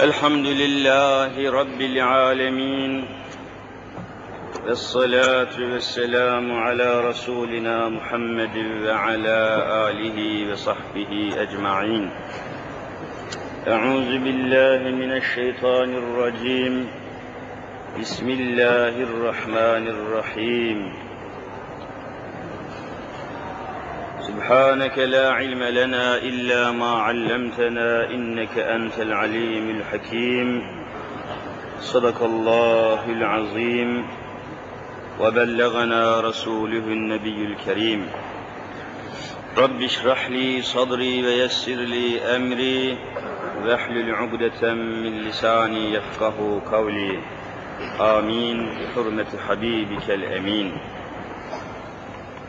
الحمد لله رب العالمين والصلاة والسلام على رسولنا محمد وعلى آله وصحبه أجمعين. أعوذ بالله من الشيطان الرجيم. بسم الله الرحمن الرحيم. سبحانك لا علم لنا إلا ما علمتنا إنك أنت العليم الحكيم. صدق الله العظيم. وبلغنا رسوله النبي الكريم. رب اشرح لي صدري ويسر لي أمري. واحلل عقدة من لساني يفقه قولي. آمين. بحرمة حبيبك الأمين.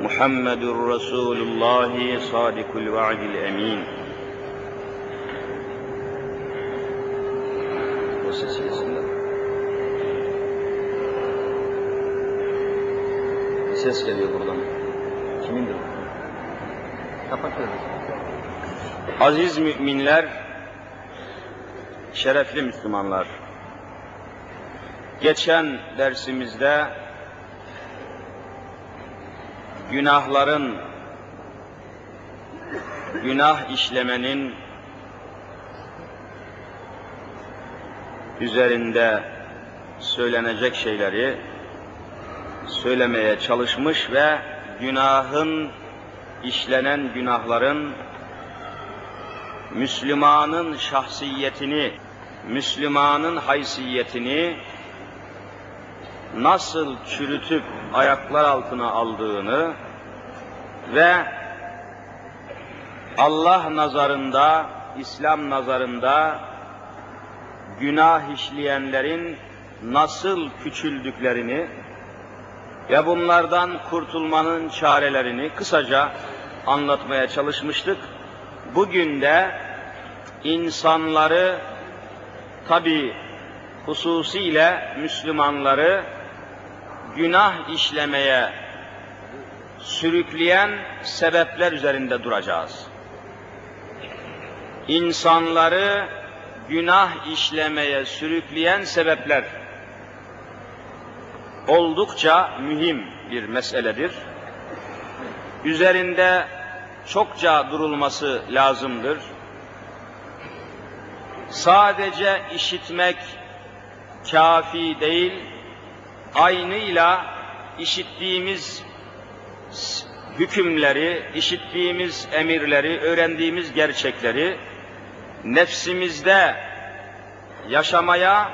محمد رسول الله صادق الوعد الأمين Ses geliyor buradan. Kimindir? Kapatıyoruz. Aziz müminler, şerefli Müslümanlar. Geçen dersimizde günahların, günah işlemenin üzerinde söylenecek şeyleri söylemeye çalışmış ve günahın, işlenen günahların Müslümanın şahsiyetini, Müslümanın haysiyetini nasıl çürütüp ayaklar altına aldığını ve Allah nazarında, İslam nazarında günah işleyenlerin nasıl küçüldüklerini ve bunlardan kurtulmanın çarelerini kısaca anlatmaya çalışmıştık. Bugün de insanları tabi hususiyle Müslümanları günah işlemeye sürükleyen sebepler üzerinde duracağız. İnsanları günah işlemeye sürükleyen sebepler oldukça mühim bir meseledir. Üzerinde çokça durulması lazımdır. Sadece işitmek kafi değil, aynıyla işittiğimiz hükümleri, işittiğimiz emirleri, öğrendiğimiz gerçekleri nefsimizde yaşamaya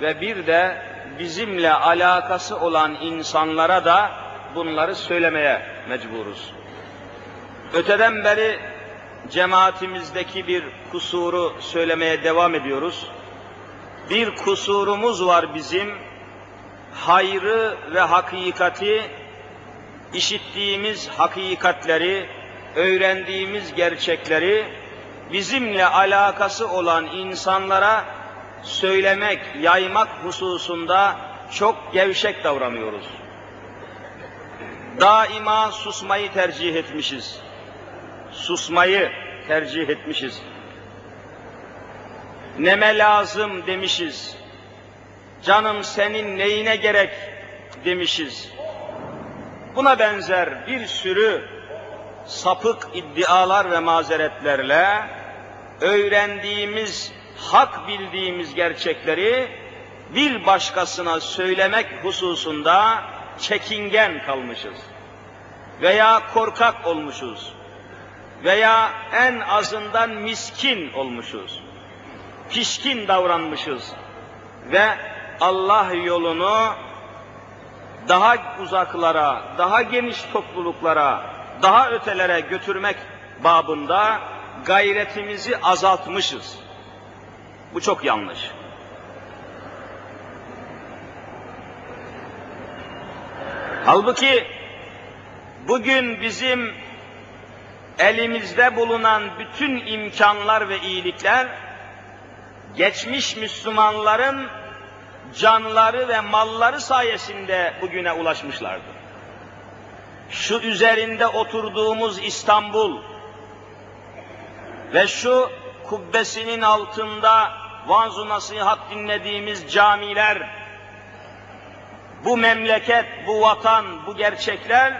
ve bir de bizimle alakası olan insanlara da bunları söylemeye mecburuz. Öteden beri cemaatimizdeki bir kusuru söylemeye devam ediyoruz. Bir kusurumuz var bizim, hayrı ve hakikati, işittiğimiz hakikatleri, öğrendiğimiz gerçekleri bizimle alakası olan insanlara söylemek, yaymak hususunda çok gevşek davranıyoruz. Daima susmayı tercih etmişiz. Susmayı tercih etmişiz. Neme lazım demişiz. Canım senin neyine gerek demişiz. Buna benzer bir sürü sapık iddialar ve mazeretlerle öğrendiğimiz, hak bildiğimiz gerçekleri bir başkasına söylemek hususunda çekingen kalmışız. Veya korkak olmuşuz. Veya en azından miskin olmuşuz. Pişkin davranmışız. Ve Allah yolunu daha uzaklara, daha geniş topluluklara, daha ötelere götürmek babında gayretimizi azaltmışız. Bu çok yanlış. Halbuki bugün bizim elimizde bulunan bütün imkanlar ve iyilikler geçmiş Müslümanların canları ve malları sayesinde bugüne ulaşmışlardır. Şu üzerinde oturduğumuz İstanbul ve şu kubbesinin altında vaaz nasihat dinlediğimiz camiler, bu memleket, bu vatan, bu gerçekler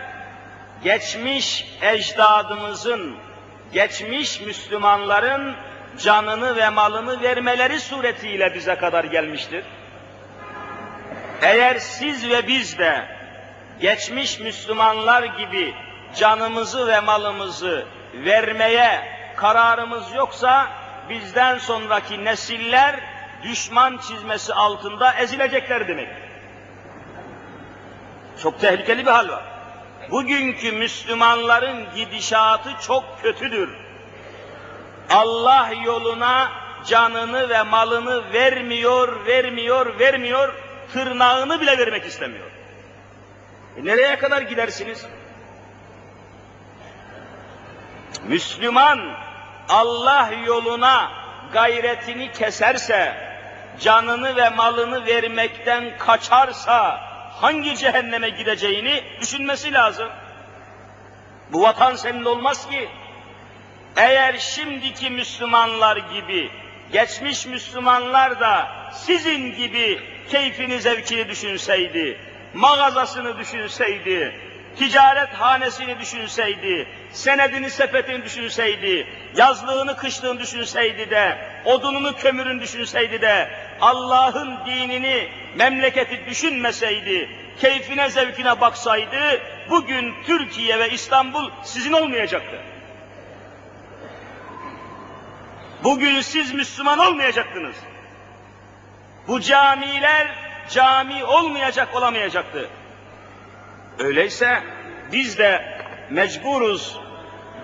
geçmiş ecdadımızın, geçmiş Müslümanların canını ve malını vermeleri suretiyle bize kadar gelmiştir. Eğer siz ve biz de geçmiş Müslümanlar gibi canımızı ve malımızı vermeye kararımız yoksa bizden sonraki nesiller düşman çizmesi altında ezilecekler demek. Çok tehlikeli bir hal var. Bugünkü Müslümanların gidişatı çok kötüdür. Allah yoluna canını ve malını vermiyor, vermiyor, vermiyor, tırnağını bile vermek istemiyor. E nereye kadar gidersiniz? Müslüman Allah yoluna gayretini keserse, canını ve malını vermekten kaçarsa hangi cehenneme gideceğini düşünmesi lazım. Bu vatan senin olmaz ki. Eğer şimdiki Müslümanlar gibi, geçmiş Müslümanlar da sizin gibi keyfini zevkini düşünseydi, mağazasını düşünseydi, ticaret hanesini düşünseydi, senedini sepetini düşünseydi, yazlığını kışlığını düşünseydi de, odununu kömürünü düşünseydi de, Allah'ın dinini, memleketi düşünmeseydi, keyfine zevkine baksaydı, bugün Türkiye ve İstanbul sizin olmayacaktı. Bugün siz Müslüman olmayacaktınız. Bu camiler cami olmayacak olamayacaktı. Öyleyse biz de mecburuz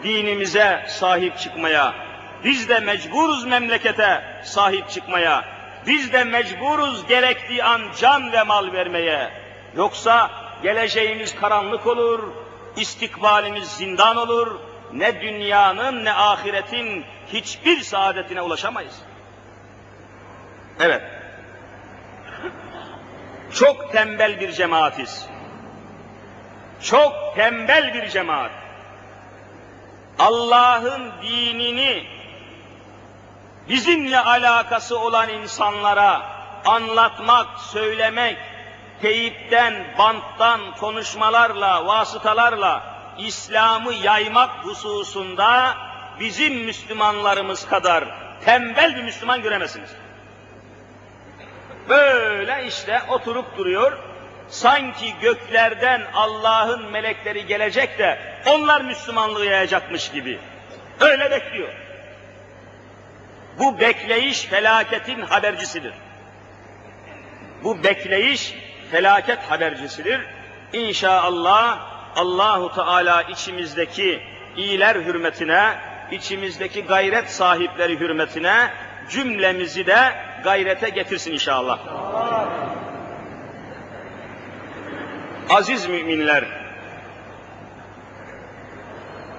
dinimize sahip çıkmaya, biz de mecburuz memlekete sahip çıkmaya, biz de mecburuz gerektiği an can ve mal vermeye. Yoksa geleceğimiz karanlık olur, istikbalimiz zindan olur, ne dünyanın ne ahiretin hiçbir saadetine ulaşamayız. Evet. Çok tembel bir cemaatiz. Çok tembel bir cemaat. Allah'ın dinini bizimle alakası olan insanlara anlatmak, söylemek, teyipten, banttan, konuşmalarla, vasıtalarla İslam'ı yaymak hususunda bizim Müslümanlarımız kadar tembel bir Müslüman göremezsiniz. Böyle işte oturup duruyor, sanki göklerden Allah'ın melekleri gelecek de onlar Müslümanlığı yayacakmış gibi. Öyle bekliyor. Bu bekleyiş felaketin habercisidir. Bu bekleyiş felaket habercisidir. İnşallah Allahu Teala içimizdeki iyiler hürmetine, içimizdeki gayret sahipleri hürmetine cümlemizi de gayrete getirsin inşallah. Aziz müminler,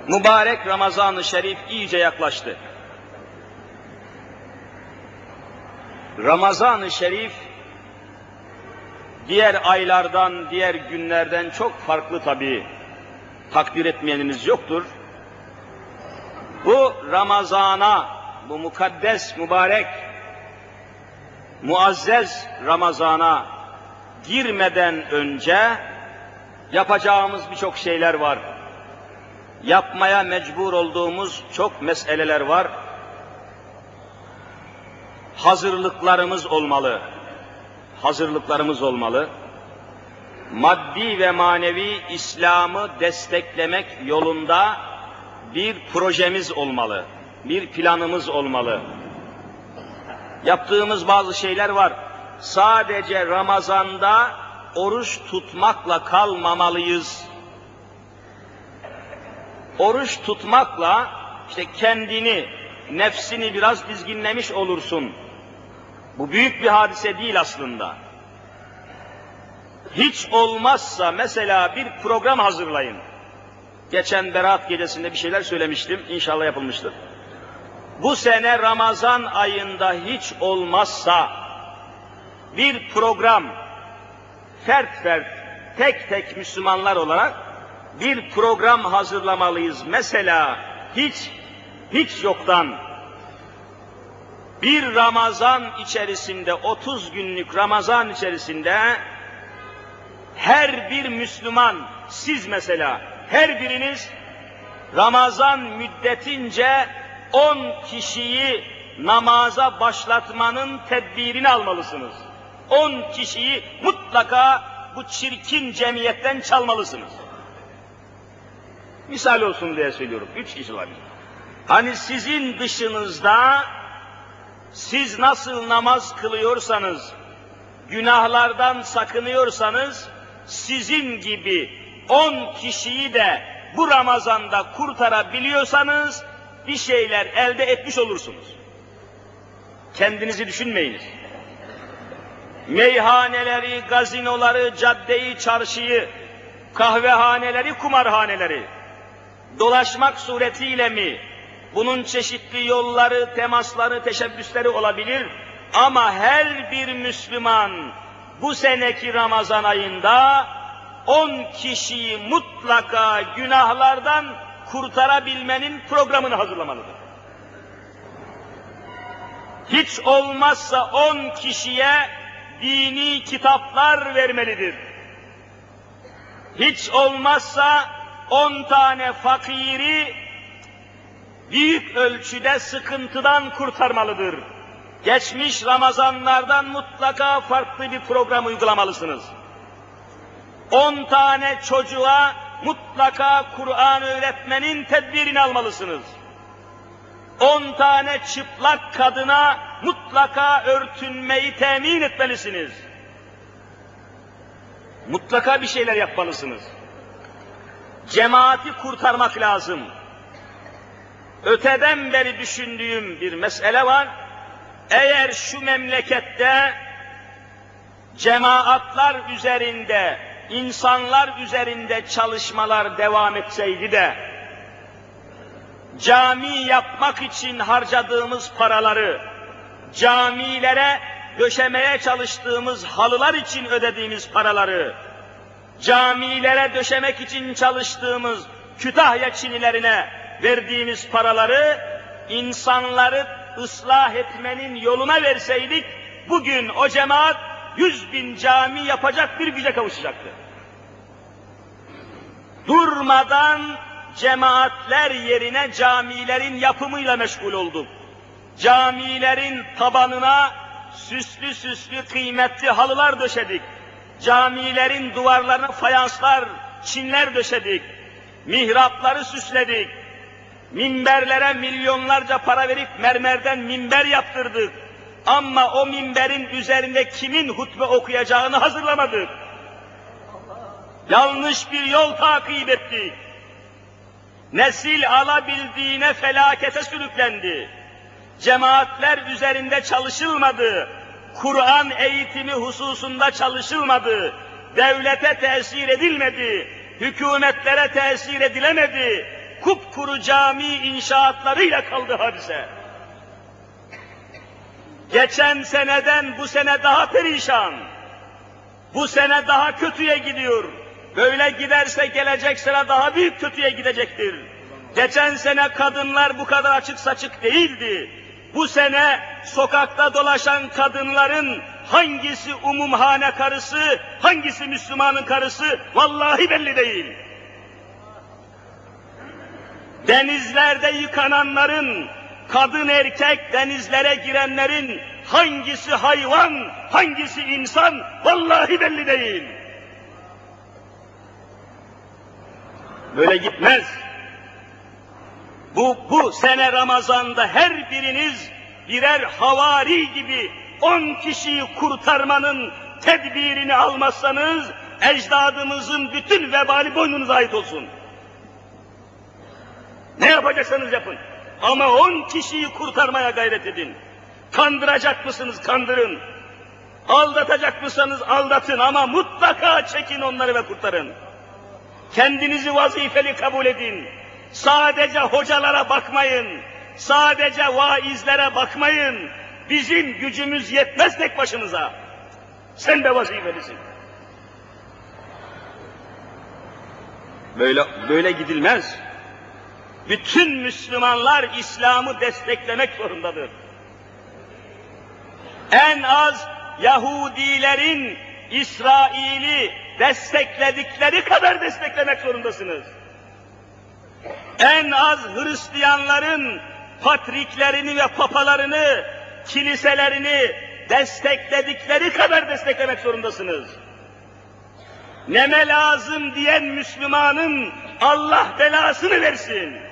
mübarek Ramazan-ı Şerif iyice yaklaştı. Ramazan-ı Şerif diğer aylardan, diğer günlerden çok farklı tabii. Takdir etmeyeniniz yoktur. Bu Ramazana, bu mukaddes, mübarek, muazzez Ramazana girmeden önce yapacağımız birçok şeyler var. Yapmaya mecbur olduğumuz çok meseleler var. Hazırlıklarımız olmalı. Hazırlıklarımız olmalı. Maddi ve manevi İslam'ı desteklemek yolunda bir projemiz olmalı. Bir planımız olmalı. Yaptığımız bazı şeyler var. Sadece Ramazan'da oruç tutmakla kalmamalıyız. Oruç tutmakla işte kendini, nefsini biraz dizginlemiş olursun. Bu büyük bir hadise değil aslında. Hiç olmazsa mesela bir program hazırlayın. Geçen Berat gecesinde bir şeyler söylemiştim, inşallah yapılmıştır. Bu sene Ramazan ayında hiç olmazsa bir program, fert fert, tek tek Müslümanlar olarak bir program hazırlamalıyız. Mesela hiç, hiç yoktan bir Ramazan içerisinde, 30 günlük Ramazan içerisinde her bir Müslüman, siz mesela, her biriniz Ramazan müddetince 10 kişiyi namaza başlatmanın tedbirini almalısınız. 10 kişiyi mutlaka bu çirkin cemiyetten çalmalısınız. Misal olsun diye söylüyorum. Üç kişi var. Hani sizin dışınızda siz nasıl namaz kılıyorsanız, günahlardan sakınıyorsanız, sizin gibi on kişiyi de bu Ramazan'da kurtarabiliyorsanız, bir şeyler elde etmiş olursunuz. Kendinizi düşünmeyiniz. Meyhaneleri, gazinoları, caddeyi, çarşıyı, kahvehaneleri, kumarhaneleri dolaşmak suretiyle mi, bunun çeşitli yolları, temasları, teşebbüsleri olabilir. Ama her bir Müslüman bu seneki Ramazan ayında on kişiyi mutlaka günahlardan kurtarabilmenin programını hazırlamalıdır. Hiç olmazsa on kişiye dini kitaplar vermelidir. Hiç olmazsa on tane fakiri büyük ölçüde sıkıntıdan kurtarmalıdır. Geçmiş Ramazanlardan mutlaka farklı bir program uygulamalısınız. On tane çocuğa mutlaka Kur'an öğretmenin tedbirini almalısınız. On tane çıplak kadına mutlaka örtünmeyi temin etmelisiniz. Mutlaka bir şeyler yapmalısınız. Cemaati kurtarmak lazım öteden beri düşündüğüm bir mesele var. Eğer şu memlekette cemaatlar üzerinde, insanlar üzerinde çalışmalar devam etseydi de, cami yapmak için harcadığımız paraları, camilere döşemeye çalıştığımız halılar için ödediğimiz paraları, camilere döşemek için çalıştığımız Kütahya Çinilerine verdiğimiz paraları insanları ıslah etmenin yoluna verseydik, bugün o cemaat yüz bin cami yapacak bir güce kavuşacaktı. Durmadan cemaatler yerine camilerin yapımıyla meşgul olduk. Camilerin tabanına süslü süslü kıymetli halılar döşedik. Camilerin duvarlarına fayanslar, çinler döşedik. Mihrapları süsledik minberlere milyonlarca para verip mermerden minber yaptırdık. Ama o minberin üzerinde kimin hutbe okuyacağını hazırlamadık. Yanlış bir yol takip ettik. Nesil alabildiğine felakete sürüklendi. Cemaatler üzerinde çalışılmadı. Kur'an eğitimi hususunda çalışılmadı. Devlete tesir edilmedi. Hükümetlere tesir edilemedi kupkuru cami inşaatlarıyla kaldı hadise. Geçen seneden bu sene daha perişan. Bu sene daha kötüye gidiyor. Böyle giderse gelecek sene daha büyük kötüye gidecektir. Geçen sene kadınlar bu kadar açık saçık değildi. Bu sene sokakta dolaşan kadınların hangisi umumhane karısı, hangisi Müslümanın karısı vallahi belli değil denizlerde yıkananların, kadın erkek denizlere girenlerin hangisi hayvan, hangisi insan vallahi belli değil. Böyle gitmez. Bu, bu sene Ramazan'da her biriniz birer havari gibi on kişiyi kurtarmanın tedbirini almazsanız ecdadımızın bütün vebali boynunuza ait olsun. Ne yapacaksanız yapın. Ama on kişiyi kurtarmaya gayret edin. Kandıracak mısınız? Kandırın. Aldatacak mısınız aldatın ama mutlaka çekin onları ve kurtarın. Kendinizi vazifeli kabul edin. Sadece hocalara bakmayın. Sadece vaizlere bakmayın. Bizim gücümüz yetmez tek başımıza. Sen de vazifelisin. Böyle böyle gidilmez. Bütün Müslümanlar İslam'ı desteklemek zorundadır. En az Yahudilerin İsrail'i destekledikleri kadar desteklemek zorundasınız. En az Hristiyanların patriklerini ve papalarını, kiliselerini destekledikleri kadar desteklemek zorundasınız. Neme lazım diyen Müslümanın Allah belasını versin.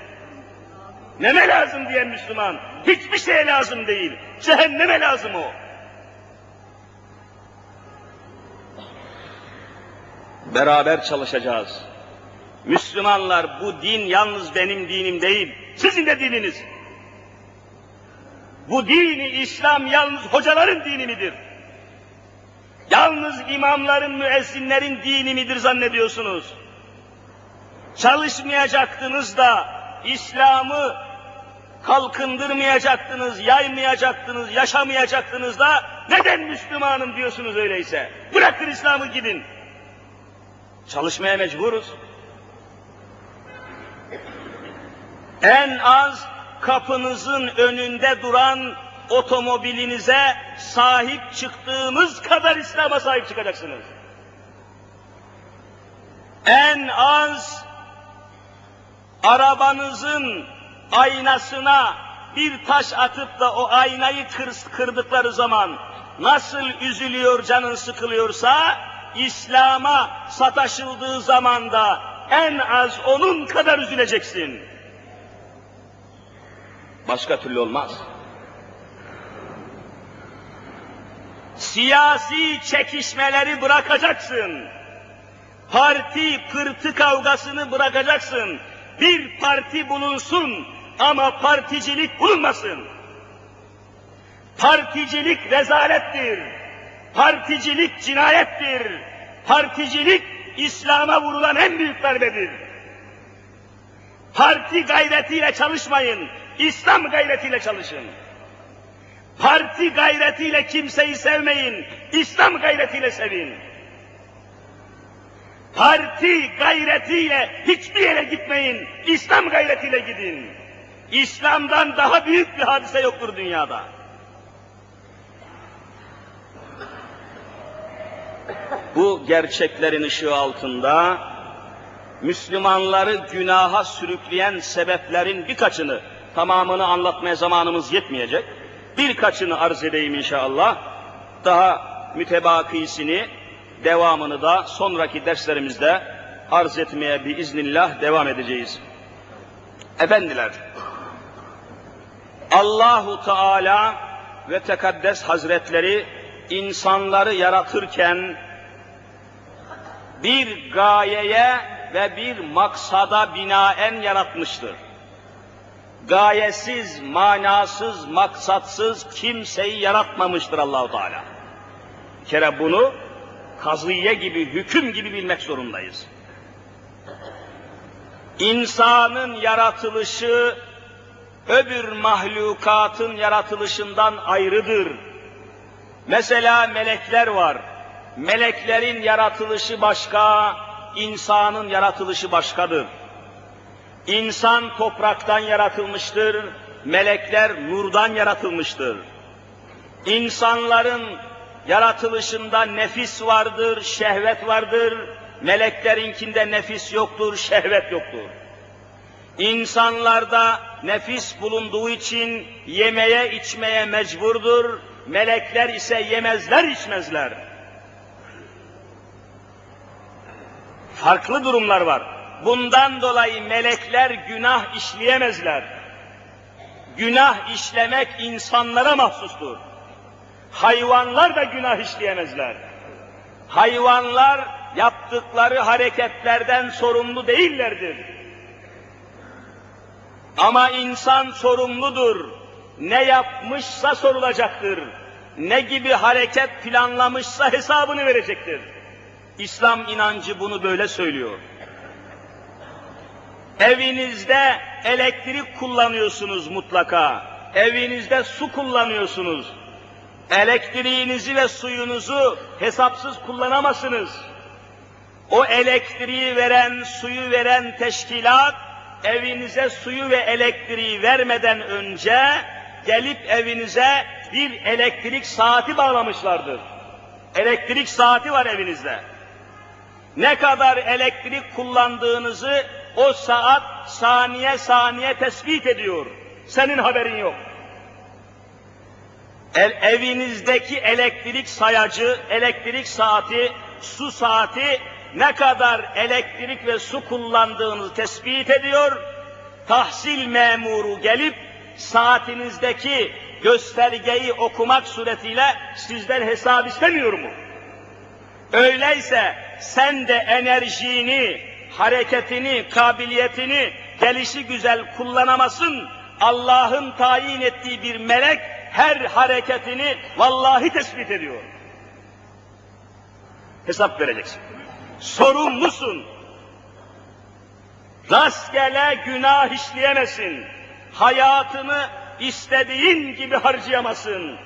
Neme lazım diyen Müslüman hiçbir şeye lazım değil. Cehenneme lazım o. Beraber çalışacağız. Müslümanlar bu din yalnız benim dinim değil, sizin de dininiz. Bu dini İslam yalnız hocaların dini midir? Yalnız imamların, müezzinlerin dini midir zannediyorsunuz? Çalışmayacaktınız da İslam'ı kalkındırmayacaktınız, yaymayacaktınız, yaşamayacaktınız da neden Müslümanım diyorsunuz öyleyse? Bırakın İslam'ı gidin. Çalışmaya mecburuz. En az kapınızın önünde duran otomobilinize sahip çıktığımız kadar İslam'a sahip çıkacaksınız. En az arabanızın aynasına bir taş atıp da o aynayı kır, kırdıkları zaman nasıl üzülüyor canın sıkılıyorsa İslam'a sataşıldığı zaman da en az onun kadar üzüleceksin. Başka türlü olmaz. Siyasi çekişmeleri bırakacaksın. Parti pırtı kavgasını bırakacaksın. Bir parti bulunsun ama particilik bulunmasın. Particilik rezalettir. Particilik cinayettir. Particilik İslam'a vurulan en büyük darbedir. Parti gayretiyle çalışmayın, İslam gayretiyle çalışın. Parti gayretiyle kimseyi sevmeyin, İslam gayretiyle sevin. Parti gayretiyle hiçbir yere gitmeyin, İslam gayretiyle gidin. İslam'dan daha büyük bir hadise yoktur dünyada. Bu gerçeklerin ışığı altında Müslümanları günaha sürükleyen sebeplerin birkaçını, tamamını anlatmaya zamanımız yetmeyecek. Birkaçını arz edeyim inşallah. Daha mütebakisini, devamını da sonraki derslerimizde arz etmeye biiznillah devam edeceğiz. Efendiler, Allahu Teala ve Tekaddes Hazretleri insanları yaratırken bir gayeye ve bir maksada binaen yaratmıştır. Gayesiz, manasız, maksatsız kimseyi yaratmamıştır Allahu Teala. Bir kere bunu kazıye gibi, hüküm gibi bilmek zorundayız. İnsanın yaratılışı öbür mahlukatın yaratılışından ayrıdır. Mesela melekler var. Meleklerin yaratılışı başka, insanın yaratılışı başkadır. İnsan topraktan yaratılmıştır, melekler nurdan yaratılmıştır. İnsanların yaratılışında nefis vardır, şehvet vardır, meleklerinkinde nefis yoktur, şehvet yoktur. İnsanlarda nefis bulunduğu için yemeye içmeye mecburdur, melekler ise yemezler içmezler. Farklı durumlar var. Bundan dolayı melekler günah işleyemezler. Günah işlemek insanlara mahsustur. Hayvanlar da günah işleyemezler. Hayvanlar yaptıkları hareketlerden sorumlu değillerdir. Ama insan sorumludur. Ne yapmışsa sorulacaktır. ne gibi hareket planlamışsa hesabını verecektir. İslam inancı bunu böyle söylüyor. Evinizde elektrik kullanıyorsunuz mutlaka. Evinizde su kullanıyorsunuz. Elektriğinizi ve suyunuzu hesapsız kullanamazsınız. O elektriği veren, suyu veren teşkilat evinize suyu ve elektriği vermeden önce gelip evinize bir elektrik saati bağlamışlardır. Elektrik saati var evinizde. Ne kadar elektrik kullandığınızı o saat saniye saniye tespit ediyor. Senin haberin yok. El, evinizdeki elektrik sayacı, elektrik saati, su saati ne kadar elektrik ve su kullandığınızı tespit ediyor. Tahsil memuru gelip saatinizdeki göstergeyi okumak suretiyle sizden hesap istemiyor mu? Öyleyse sen de enerjini, hareketini, kabiliyetini gelişi güzel kullanamasın. Allah'ın tayin ettiği bir melek her hareketini vallahi tespit ediyor. Hesap vereceksin. Sorumlusun. Rastgele günah işleyemezsin. Hayatını istediğin gibi harcayamasın.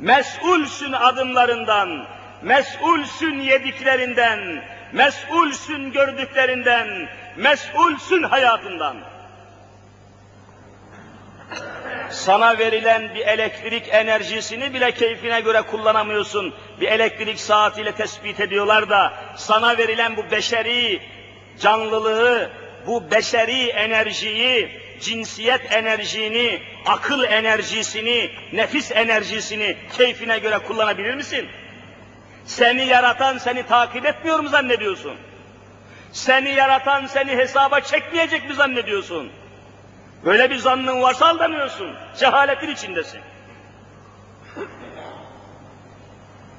Mesulsün adımlarından, mesulsün yediklerinden, mesulsün gördüklerinden, mesulsün hayatından. Sana verilen bir elektrik enerjisini bile keyfine göre kullanamıyorsun. Bir elektrik saatiyle tespit ediyorlar da sana verilen bu beşeri canlılığı, bu beşeri enerjiyi, cinsiyet enerjini, akıl enerjisini, nefis enerjisini keyfine göre kullanabilir misin? Seni yaratan seni takip etmiyor mu zannediyorsun? Seni yaratan seni hesaba çekmeyecek mi zannediyorsun? Böyle bir zannın varsa aldanıyorsun. Cehaletin içindesin.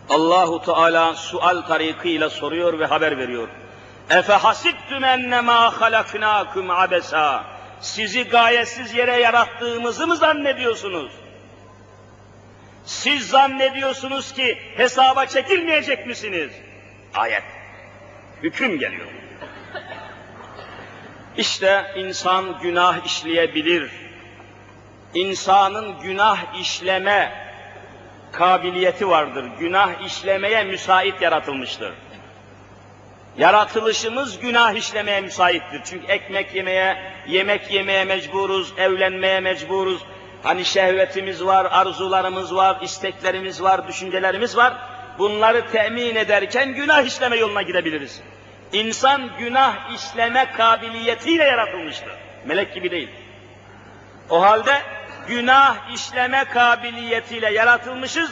Allahu Teala sual tarikiyle soruyor ve haber veriyor. Efe hasibtum ennemâ halaknâkum abesa. Sizi gayesiz yere yarattığımızı mı zannediyorsunuz? Siz zannediyorsunuz ki hesaba çekilmeyecek misiniz? Ayet. Hüküm geliyor. İşte insan günah işleyebilir. İnsanın günah işleme kabiliyeti vardır. Günah işlemeye müsait yaratılmıştır. Yaratılışımız günah işlemeye müsaittir. Çünkü ekmek yemeye, yemek yemeye mecburuz, evlenmeye mecburuz. Hani şehvetimiz var, arzularımız var, isteklerimiz var, düşüncelerimiz var. Bunları temin ederken günah işleme yoluna gidebiliriz. İnsan günah işleme kabiliyetiyle yaratılmıştır. Melek gibi değil. O halde günah işleme kabiliyetiyle yaratılmışız.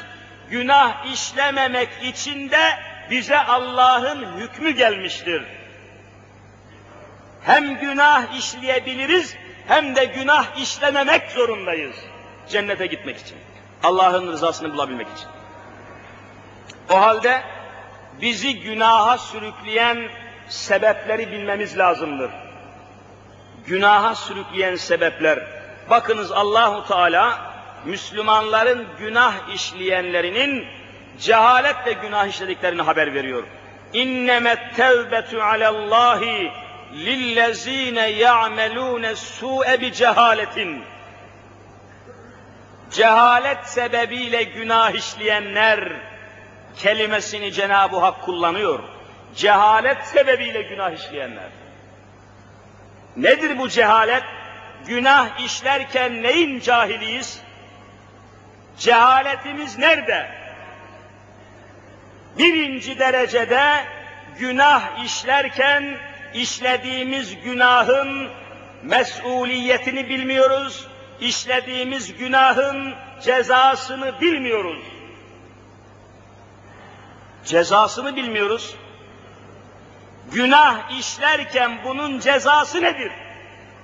Günah işlememek için de bize Allah'ın hükmü gelmiştir. Hem günah işleyebiliriz hem de günah işlememek zorundayız. Cennete gitmek için. Allah'ın rızasını bulabilmek için. O halde bizi günaha sürükleyen sebepleri bilmemiz lazımdır. Günaha sürükleyen sebepler. Bakınız Allahu Teala Müslümanların günah işleyenlerinin cehaletle günah işlediklerini haber veriyor. İnnemet tevbetu alallahi lillezine ya'melune su'e bi cehaletin. Cehalet sebebiyle günah işleyenler kelimesini Cenab-ı Hak kullanıyor cehalet sebebiyle günah işleyenler. Nedir bu cehalet? Günah işlerken neyin cahiliyiz? Cehaletimiz nerede? Birinci derecede günah işlerken işlediğimiz günahın mesuliyetini bilmiyoruz, işlediğimiz günahın cezasını bilmiyoruz. Cezasını bilmiyoruz. Günah işlerken bunun cezası nedir?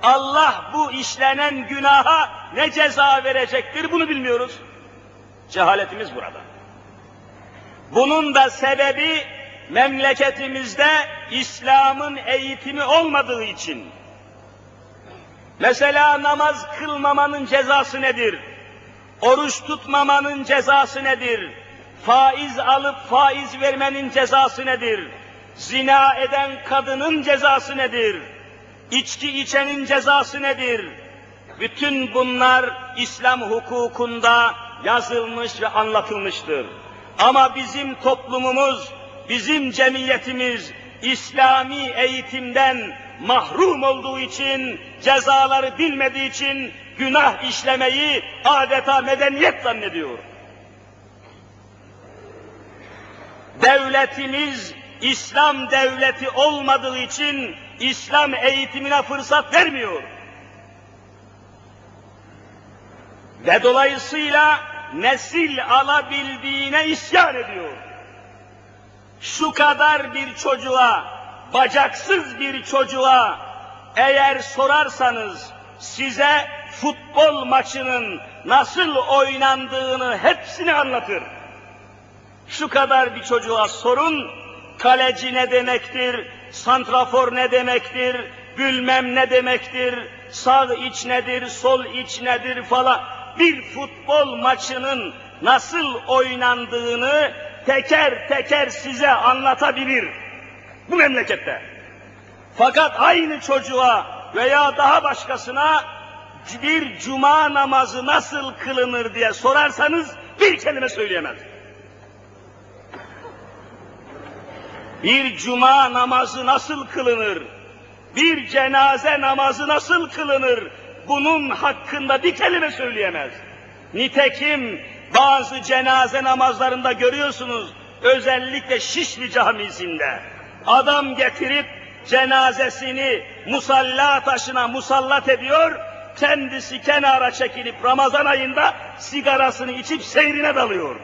Allah bu işlenen günaha ne ceza verecektir bunu bilmiyoruz. Cehaletimiz burada. Bunun da sebebi memleketimizde İslam'ın eğitimi olmadığı için. Mesela namaz kılmamanın cezası nedir? Oruç tutmamanın cezası nedir? Faiz alıp faiz vermenin cezası nedir? Zina eden kadının cezası nedir? İçki içenin cezası nedir? Bütün bunlar İslam hukukunda yazılmış ve anlatılmıştır. Ama bizim toplumumuz, bizim cemiyetimiz İslami eğitimden mahrum olduğu için, cezaları bilmediği için günah işlemeyi adeta medeniyet zannediyor. Devletimiz İslam devleti olmadığı için İslam eğitimine fırsat vermiyor. Ve dolayısıyla nesil alabildiğine isyan ediyor. Şu kadar bir çocuğa, bacaksız bir çocuğa eğer sorarsanız size futbol maçının nasıl oynandığını hepsini anlatır. Şu kadar bir çocuğa sorun, kaleci ne demektir, santrafor ne demektir, bilmem ne demektir, sağ iç nedir, sol iç nedir falan. Bir futbol maçının nasıl oynandığını teker teker size anlatabilir bu memlekette. Fakat aynı çocuğa veya daha başkasına bir cuma namazı nasıl kılınır diye sorarsanız bir kelime söyleyemez. Bir cuma namazı nasıl kılınır? Bir cenaze namazı nasıl kılınır? Bunun hakkında bir kelime söyleyemez. Nitekim bazı cenaze namazlarında görüyorsunuz, özellikle Şişli camisinde adam getirip cenazesini musalla taşına musallat ediyor, kendisi kenara çekilip Ramazan ayında sigarasını içip seyrine dalıyor.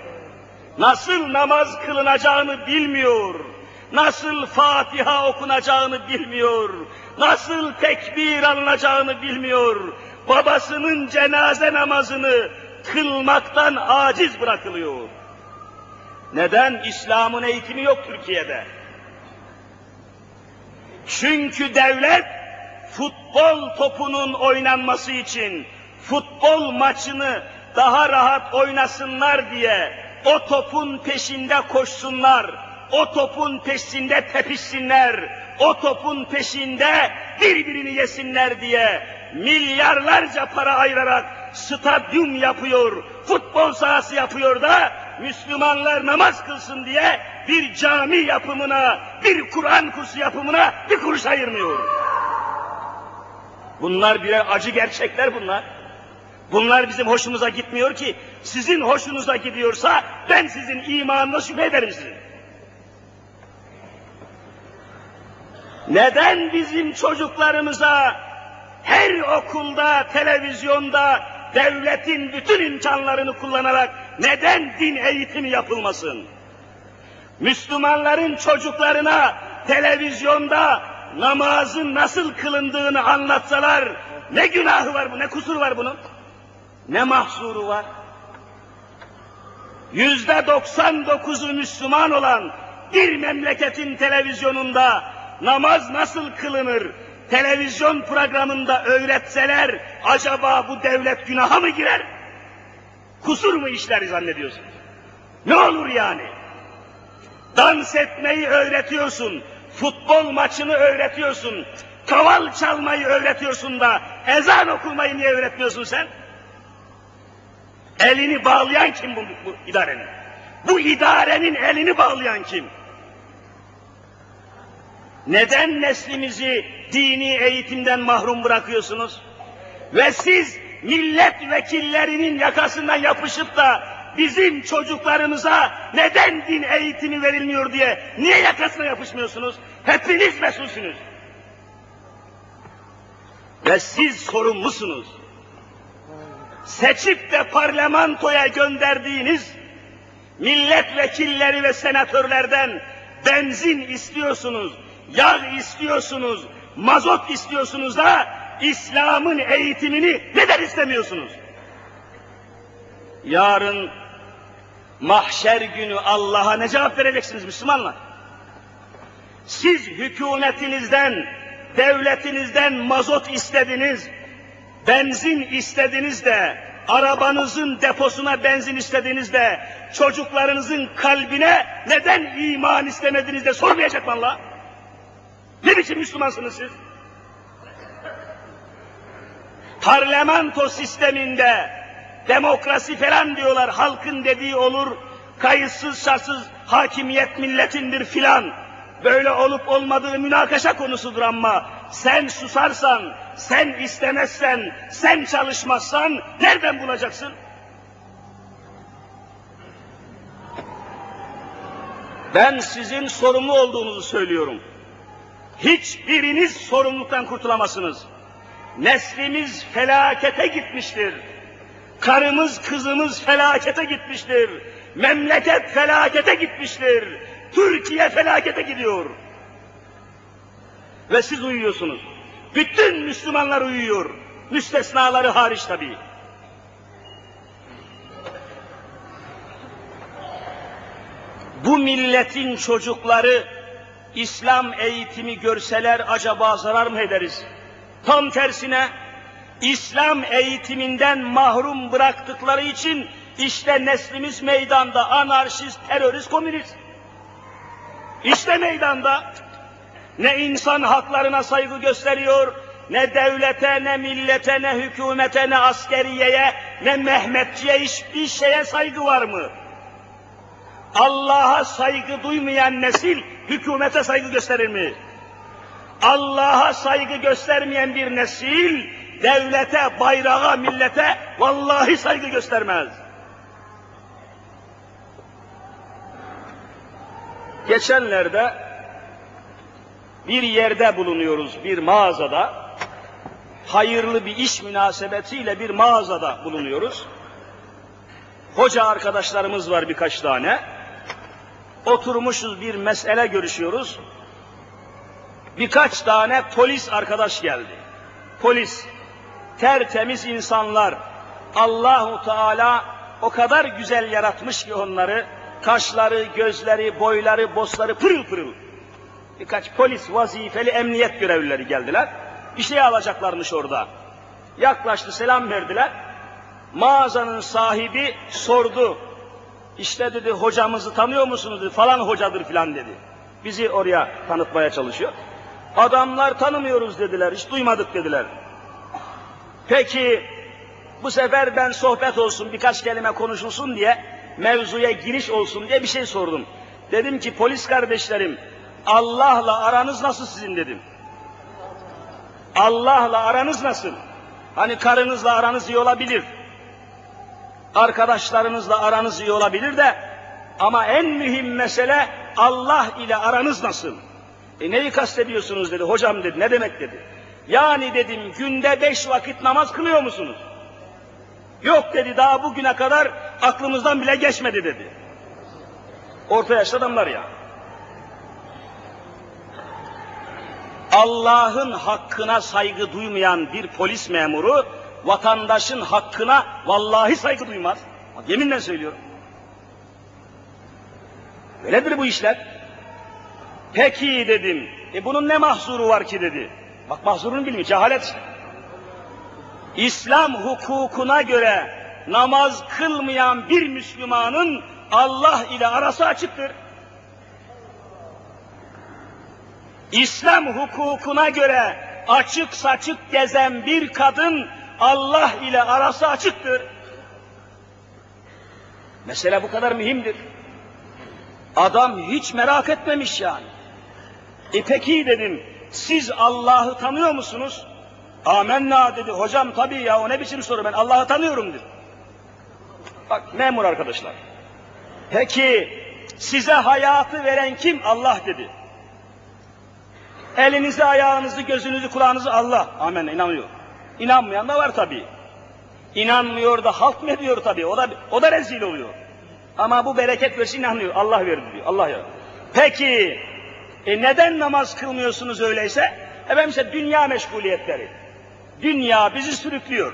Nasıl namaz kılınacağını bilmiyor, nasıl Fatiha okunacağını bilmiyor, nasıl tekbir alınacağını bilmiyor, babasının cenaze namazını kılmaktan aciz bırakılıyor. Neden? İslam'ın eğitimi yok Türkiye'de. Çünkü devlet futbol topunun oynanması için futbol maçını daha rahat oynasınlar diye o topun peşinde koşsunlar, o topun peşinde tepişsinler, o topun peşinde birbirini yesinler diye milyarlarca para ayırarak stadyum yapıyor, futbol sahası yapıyor da Müslümanlar namaz kılsın diye bir cami yapımına, bir Kur'an kursu yapımına bir kuruş ayırmıyor. Bunlar birer acı gerçekler bunlar. Bunlar bizim hoşumuza gitmiyor ki, sizin hoşunuza gidiyorsa ben sizin imanına şüphe ederim sizin. Neden bizim çocuklarımıza her okulda, televizyonda, devletin bütün imkanlarını kullanarak neden din eğitimi yapılmasın? Müslümanların çocuklarına televizyonda namazın nasıl kılındığını anlatsalar ne günahı var bu, ne kusur var bunun? Ne mahsuru var? Yüzde doksan dokuzu Müslüman olan bir memleketin televizyonunda namaz nasıl kılınır, televizyon programında öğretseler acaba bu devlet günaha mı girer? Kusur mu işler zannediyorsunuz? Ne olur yani? Dans etmeyi öğretiyorsun, futbol maçını öğretiyorsun, kaval çalmayı öğretiyorsun da ezan okumayı niye öğretmiyorsun sen? Elini bağlayan kim bu, bu idarenin? Bu idarenin elini bağlayan kim? Neden neslimizi dini eğitimden mahrum bırakıyorsunuz? Ve siz milletvekillerinin yakasından yapışıp da bizim çocuklarımıza neden din eğitimi verilmiyor diye niye yakasına yapışmıyorsunuz? Hepiniz mesulsünüz. Ve siz sorumlusunuz. Seçip de parlamentoya gönderdiğiniz milletvekilleri ve senatörlerden benzin istiyorsunuz, yağ istiyorsunuz, mazot istiyorsunuz da İslam'ın eğitimini neden istemiyorsunuz? Yarın mahşer günü Allah'a ne cevap vereceksiniz Müslümanlar? Siz hükümetinizden, devletinizden mazot istediniz, benzin istediniz de arabanızın deposuna benzin istediğinizde çocuklarınızın kalbine neden iman istemediniz de sormayacak mı Allah? Ne biçim Müslümansınız siz? Parlamento sisteminde demokrasi falan diyorlar, halkın dediği olur, kayıtsız şartsız hakimiyet milletindir filan. Böyle olup olmadığı münakaşa konusudur ama sen susarsan, sen istemezsen, sen çalışmazsan nereden bulacaksın? Ben sizin sorumlu olduğunuzu söylüyorum. Hiçbiriniz sorumluluktan kurtulamazsınız. Neslimiz felakete gitmiştir. Karımız, kızımız felakete gitmiştir. Memleket felakete gitmiştir. Türkiye felakete gidiyor. Ve siz uyuyorsunuz. Bütün Müslümanlar uyuyor. Müstesnaları hariç tabii. Bu milletin çocukları İslam eğitimi görseler acaba zarar mı ederiz? Tam tersine İslam eğitiminden mahrum bıraktıkları için işte neslimiz meydanda anarşist, terörist, komünist. İşte meydanda ne insan haklarına saygı gösteriyor, ne devlete, ne millete, ne hükümete, ne askeriyeye, ne Mehmetçiye hiçbir şeye saygı var mı? Allah'a saygı duymayan nesil hükümete saygı gösterir mi? Allah'a saygı göstermeyen bir nesil devlete, bayrağa, millete vallahi saygı göstermez. Geçenlerde bir yerde bulunuyoruz, bir mağazada. Hayırlı bir iş münasebetiyle bir mağazada bulunuyoruz. Hoca arkadaşlarımız var birkaç tane. Oturmuşuz bir mesele görüşüyoruz. Birkaç tane polis arkadaş geldi. Polis, tertemiz insanlar. Allahu Teala o kadar güzel yaratmış ki onları. Kaşları, gözleri, boyları, bosları pırıl pırıl. Birkaç polis vazifeli emniyet görevlileri geldiler. Bir şey alacaklarmış orada. Yaklaştı, selam verdiler. Mağazanın sahibi sordu. İşte dedi hocamızı tanıyor musunuz dedi. Falan hocadır filan dedi. Bizi oraya tanıtmaya çalışıyor. Adamlar tanımıyoruz dediler. Hiç duymadık dediler. Peki bu sefer ben sohbet olsun birkaç kelime konuşulsun diye mevzuya giriş olsun diye bir şey sordum. Dedim ki polis kardeşlerim Allah'la aranız nasıl sizin dedim. Allah'la aranız nasıl? Hani karınızla aranız iyi olabilir. Arkadaşlarınızla aranız iyi olabilir de ama en mühim mesele Allah ile aranız nasıl? E neyi kastediyorsunuz dedi. Hocam dedi ne demek dedi. Yani dedim günde beş vakit namaz kılıyor musunuz? Yok dedi daha bugüne kadar aklımızdan bile geçmedi dedi. Orta yaşlı adamlar ya. Allah'ın hakkına saygı duymayan bir polis memuru vatandaşın hakkına vallahi saygı duymaz. Bak, yeminle söylüyorum. Öyledir bu işler. Peki dedim. E bunun ne mahsuru var ki dedi. Bak mahzurunu bilmiyor. Cehalet işte. İslam hukukuna göre namaz kılmayan bir Müslümanın Allah ile arası açıktır. İslam hukukuna göre açık saçık gezen bir kadın Allah ile arası açıktır. Mesele bu kadar mühimdir. Adam hiç merak etmemiş yani. E peki dedim, siz Allah'ı tanıyor musunuz? Amenna dedi, hocam tabii ya o ne biçim soru ben Allah'ı tanıyorum dedi. Bak memur arkadaşlar. Peki size hayatı veren kim? Allah dedi. Elinizi, ayağınızı, gözünüzü, kulağınızı Allah. Amen inanıyor. İnanmayan da var tabii. İnanmıyor da halk mı diyor tabii. O da o da rezil oluyor. Ama bu bereket versin inanıyor. Allah verdi diyor. Allah ya. Peki e neden namaz kılmıyorsunuz öyleyse? Efendim işte dünya meşguliyetleri. Dünya bizi sürüklüyor.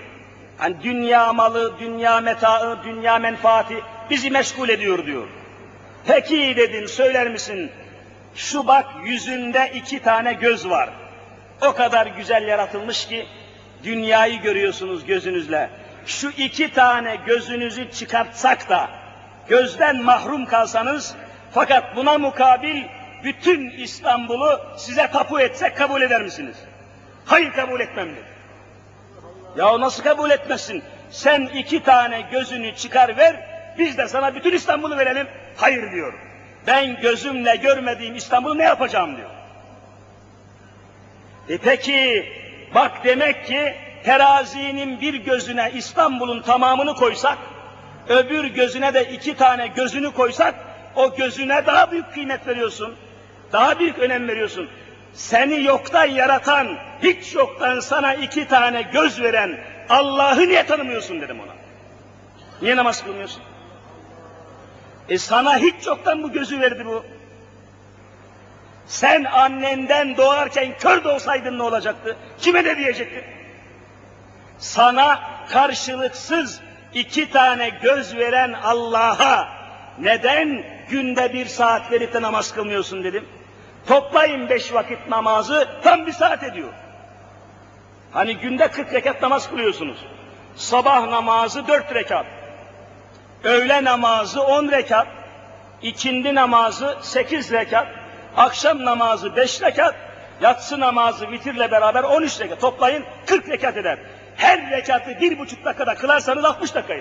Hani dünya malı, dünya metaı, dünya menfaati bizi meşgul ediyor diyor. Peki dedim söyler misin? Şu bak yüzünde iki tane göz var. O kadar güzel yaratılmış ki dünyayı görüyorsunuz gözünüzle. şu iki tane gözünüzü çıkartsak da gözden mahrum kalsanız fakat buna mukabil bütün İstanbul'u size tapu etsek kabul eder misiniz? Hayır kabul etmem dedi. Ya nasıl kabul etmezsin? Sen iki tane gözünü çıkar ver, biz de sana bütün İstanbul'u verelim. Hayır diyor. Ben gözümle görmediğim İstanbul'u ne yapacağım diyor. E peki, bak demek ki terazinin bir gözüne İstanbul'un tamamını koysak, öbür gözüne de iki tane gözünü koysak, o gözüne daha büyük kıymet veriyorsun. Daha büyük önem veriyorsun. Seni yoktan yaratan, hiç yoktan sana iki tane göz veren Allah'ı niye tanımıyorsun dedim ona. Niye namaz kılmıyorsun? E sana hiç yoktan bu gözü verdi bu. Sen annenden doğarken kör de olsaydın ne olacaktı? Kime de diyecekti? Sana karşılıksız iki tane göz veren Allah'a neden günde bir saat verip de namaz kılmıyorsun dedim. Toplayın beş vakit namazı tam bir saat ediyor. Hani günde 40 rekat namaz kılıyorsunuz. Sabah namazı dört rekat. Öğle namazı on rekat. ikindi namazı sekiz rekat. Akşam namazı beş rekat. Yatsı namazı vitirle beraber on üç rekat. Toplayın 40 rekat eder. Her rekatı bir buçuk dakikada kılarsanız 60 dakika.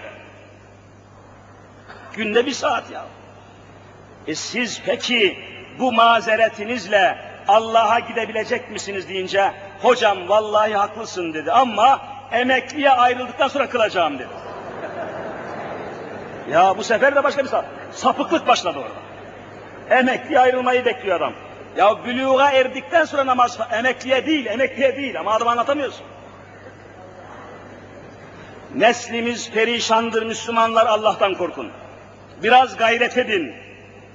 Günde bir saat ya. E siz peki bu mazeretinizle Allah'a gidebilecek misiniz deyince hocam vallahi haklısın dedi ama emekliye ayrıldıktan sonra kılacağım dedi. ya bu sefer de başka bir sap sapıklık başladı orada. Emekliye ayrılmayı bekliyor adam. Ya büluğa erdikten sonra namaz emekliye değil, emekliye değil ama adam anlatamıyorsun. Neslimiz perişandır Müslümanlar Allah'tan korkun. Biraz gayret edin,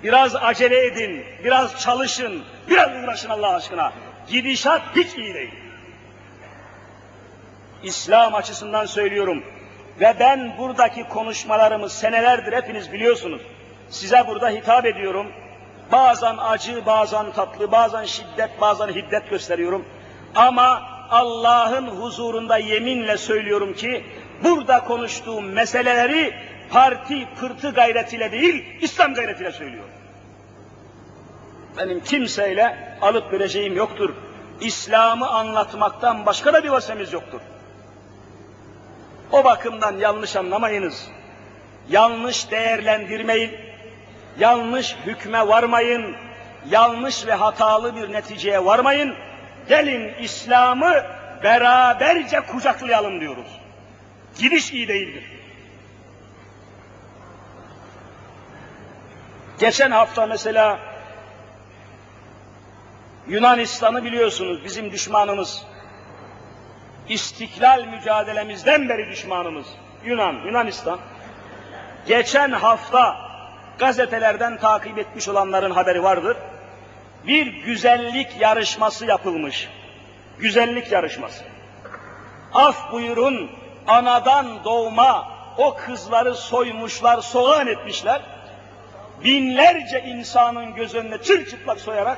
biraz acele edin, biraz çalışın, biraz uğraşın Allah aşkına. Gidişat hiç iyi değil. İslam açısından söylüyorum ve ben buradaki konuşmalarımı senelerdir hepiniz biliyorsunuz. Size burada hitap ediyorum. Bazen acı, bazen tatlı, bazen şiddet, bazen hiddet gösteriyorum. Ama Allah'ın huzurunda yeminle söylüyorum ki burada konuştuğum meseleleri parti pırtı gayretiyle değil, İslam gayretiyle söylüyorum. Benim kimseyle alıp vereceğim yoktur. İslam'ı anlatmaktan başka da bir vasemiz yoktur. O bakımdan yanlış anlamayınız. Yanlış değerlendirmeyin. Yanlış hükme varmayın. Yanlış ve hatalı bir neticeye varmayın. Gelin İslam'ı beraberce kucaklayalım diyoruz. Gidiş iyi değildir. Geçen hafta mesela Yunanistan'ı biliyorsunuz bizim düşmanımız. İstiklal mücadelemizden beri düşmanımız. Yunan, Yunanistan. Geçen hafta gazetelerden takip etmiş olanların haberi vardır. Bir güzellik yarışması yapılmış. Güzellik yarışması. Af buyurun anadan doğma o kızları soymuşlar, soğan etmişler. Binlerce insanın göz önüne çırçıplak soyarak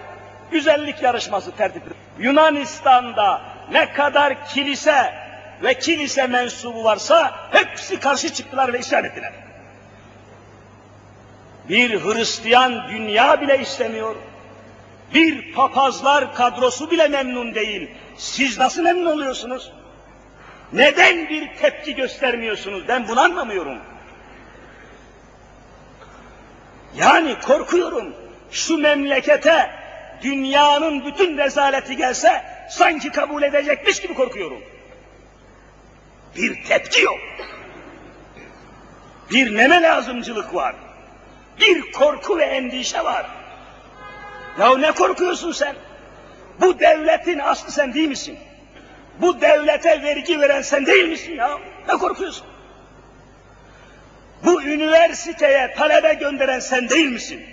güzellik yarışması tertip Yunanistan'da ne kadar kilise ve kilise mensubu varsa hepsi karşı çıktılar ve isyan ettiler. Bir Hristiyan dünya bile istemiyor. Bir papazlar kadrosu bile memnun değil. Siz nasıl memnun oluyorsunuz? Neden bir tepki göstermiyorsunuz? Ben bunu anlamıyorum. Yani korkuyorum. Şu memlekete dünyanın bütün rezaleti gelse sanki kabul edecekmiş gibi korkuyorum. Bir tepki yok. Bir neme lazımcılık var. Bir korku ve endişe var. Ya ne korkuyorsun sen? Bu devletin aslı sen değil misin? Bu devlete vergi veren sen değil misin ya? Ne korkuyorsun? Bu üniversiteye talebe gönderen sen değil misin?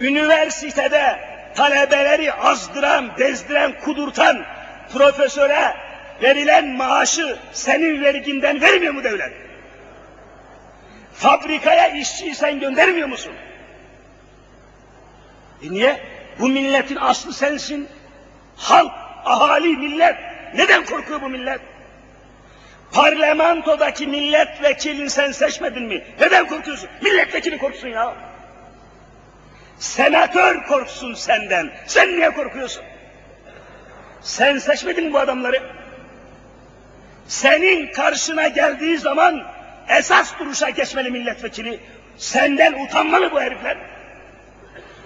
Üniversitede talebeleri azdıran, bezdiren, kudurtan profesöre verilen maaşı senin verginden vermiyor mu devlet? Fabrikaya işçiyi sen göndermiyor musun? E niye? Bu milletin aslı sensin. Halk, ahali, millet. Neden korkuyor bu millet? Parlamentodaki milletvekilini sen seçmedin mi? Neden korkuyorsun? Milletvekili korksun ya. Senatör korksun senden. Sen niye korkuyorsun? Sen seçmedin mi bu adamları? Senin karşına geldiği zaman esas duruşa geçmeli milletvekili. Senden utanmalı bu herifler.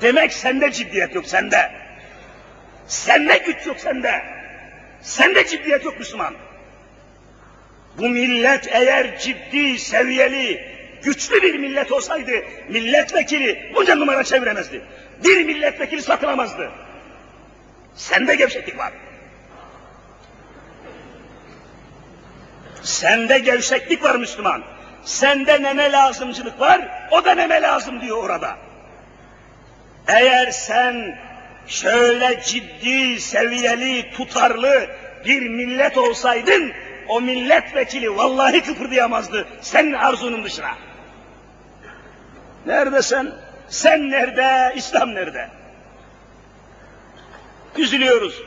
Demek sende ciddiyet yok sende. Sende güç yok sende. Sende ciddiyet yok Müslüman. Bu millet eğer ciddi, seviyeli, güçlü bir millet olsaydı milletvekili bunca numara çeviremezdi. Bir milletvekili satılamazdı. Sende gevşeklik var. Sende gevşeklik var Müslüman. Sende neme lazımcılık var, o da neme lazım diyor orada. Eğer sen şöyle ciddi, seviyeli, tutarlı bir millet olsaydın, o milletvekili vallahi kıpırdayamazdı senin arzunun dışına. Nerede sen? Sen nerede? İslam nerede? Üzülüyoruz.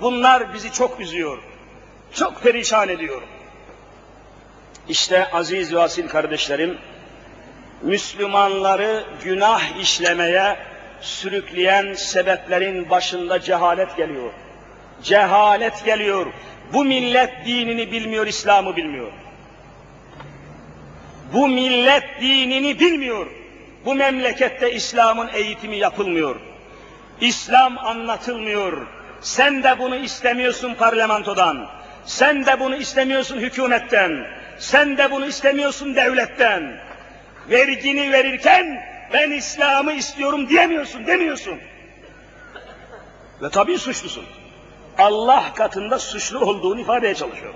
Bunlar bizi çok üzüyor. Çok perişan ediyor. İşte aziz ve asil kardeşlerim, Müslümanları günah işlemeye sürükleyen sebeplerin başında cehalet geliyor. Cehalet geliyor. Bu millet dinini bilmiyor, İslam'ı bilmiyor. Bu millet dinini bilmiyor. Bu memlekette İslam'ın eğitimi yapılmıyor. İslam anlatılmıyor. Sen de bunu istemiyorsun parlamentodan. Sen de bunu istemiyorsun hükümetten. Sen de bunu istemiyorsun devletten. Vergini verirken ben İslam'ı istiyorum diyemiyorsun, demiyorsun. Ve tabii suçlusun. Allah katında suçlu olduğunu ifadeye çalışıyor.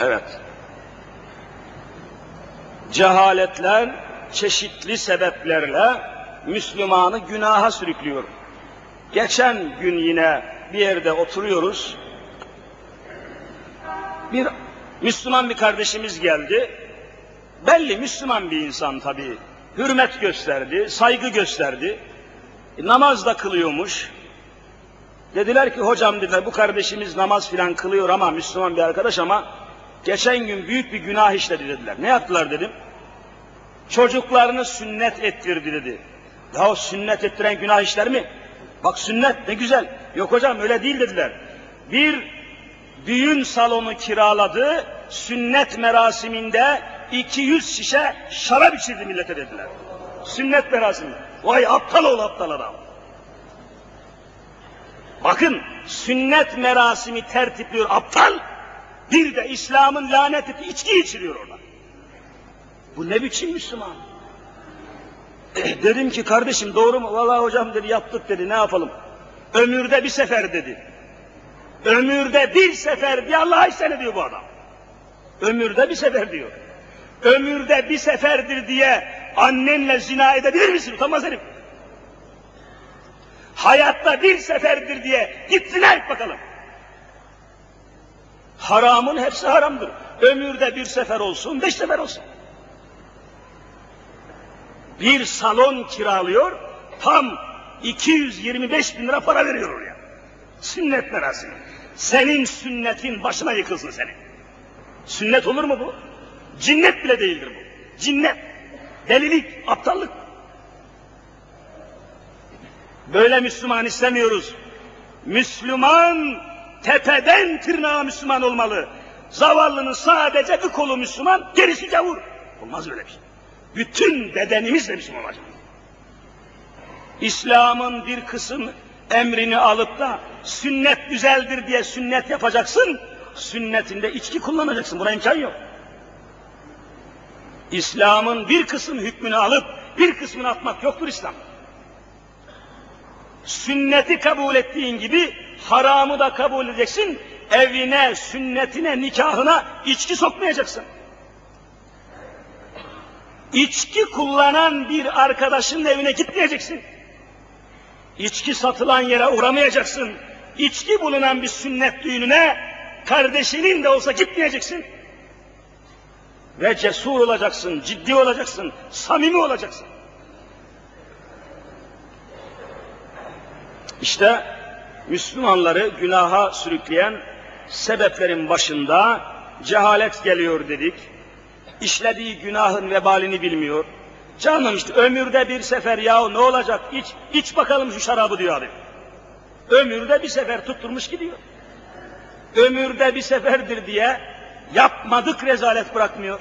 Evet. Cehaletler çeşitli sebeplerle Müslümanı günaha sürüklüyor. Geçen gün yine bir yerde oturuyoruz. Bir Müslüman bir kardeşimiz geldi. Belli Müslüman bir insan tabii. Hürmet gösterdi, saygı gösterdi. E, namaz da kılıyormuş. Dediler ki hocam dediler bu kardeşimiz namaz filan kılıyor ama Müslüman bir arkadaş ama geçen gün büyük bir günah işledi dediler. Ne yaptılar dedim. Çocuklarını sünnet ettirdi dedi. Ya o sünnet ettiren günah işler mi? Bak sünnet ne güzel. Yok hocam öyle değil dediler. Bir düğün salonu kiraladı, sünnet merasiminde 200 şişe şarap içirdi millete dediler. Sünnet merasimi. Vay aptal ol aptal adam. Bakın sünnet merasimi tertipliyor aptal, bir de İslam'ın lanet ettiği içki içiriyor orada. Bu ne biçim Müslüman? Eh, dedim ki kardeşim doğru mu? Vallahi hocam dedi yaptık dedi ne yapalım? Ömürde bir sefer dedi. Ömürde bir sefer diye Allah'a isyan ediyor bu adam. Ömürde bir sefer diyor. Ömürde bir seferdir diye annenle zina edebilir misin? Utanmaz herif. Hayatta bir seferdir diye git et bakalım. Haramın hepsi haramdır. Ömürde bir sefer olsun, beş sefer olsun. Bir salon kiralıyor, tam 225 bin lira para veriyor oraya. Sünnet merasimi. Senin sünnetin başına yıkılsın senin. Sünnet olur mu bu? Cinnet bile değildir bu. Cinnet, delilik, aptallık. Böyle Müslüman istemiyoruz. Müslüman tepeden tırnağa Müslüman olmalı. Zavallının sadece bir kolu Müslüman, gerisi gavur. Olmaz öyle bir şey. Bütün bedenimizle Müslüman olacak. İslam'ın bir kısım emrini alıp da sünnet güzeldir diye sünnet yapacaksın, sünnetinde içki kullanacaksın. Buna imkan yok. İslam'ın bir kısım hükmünü alıp bir kısmını atmak yoktur İslam. Sünneti kabul ettiğin gibi haramı da kabul edeceksin. Evine, sünnetine, nikahına içki sokmayacaksın. İçki kullanan bir arkadaşın evine gitmeyeceksin. İçki satılan yere uğramayacaksın. İçki bulunan bir sünnet düğününe kardeşinin de olsa gitmeyeceksin. Ve cesur olacaksın, ciddi olacaksın, samimi olacaksın. İşte Müslümanları günaha sürükleyen sebeplerin başında cehalet geliyor dedik. İşlediği günahın vebalini bilmiyor. Canım işte ömürde bir sefer yahu ne olacak iç, iç bakalım şu şarabı diyor abi. Ömürde bir sefer tutturmuş gidiyor. Ömürde bir seferdir diye yapmadık rezalet bırakmıyor.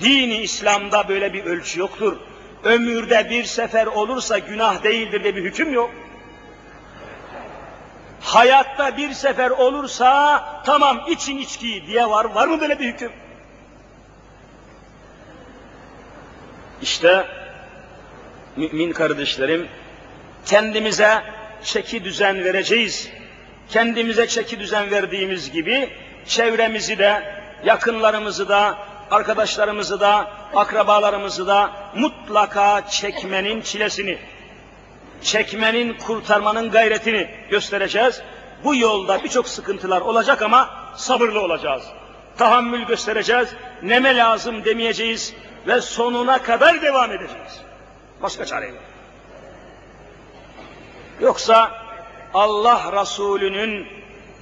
Dini İslam'da böyle bir ölçü yoktur. Ömürde bir sefer olursa günah değildir diye bir hüküm yok. Hayatta bir sefer olursa tamam için içkiyi diye var. Var mı böyle bir hüküm? İşte mümin kardeşlerim kendimize çeki düzen vereceğiz. Kendimize çeki düzen verdiğimiz gibi çevremizi de, yakınlarımızı da, arkadaşlarımızı da, akrabalarımızı da mutlaka çekmenin çilesini, çekmenin, kurtarmanın gayretini göstereceğiz. Bu yolda birçok sıkıntılar olacak ama sabırlı olacağız. Tahammül göstereceğiz, neme lazım demeyeceğiz ve sonuna kadar devam edeceğiz. Başka çare yok. Yoksa Allah Resulü'nün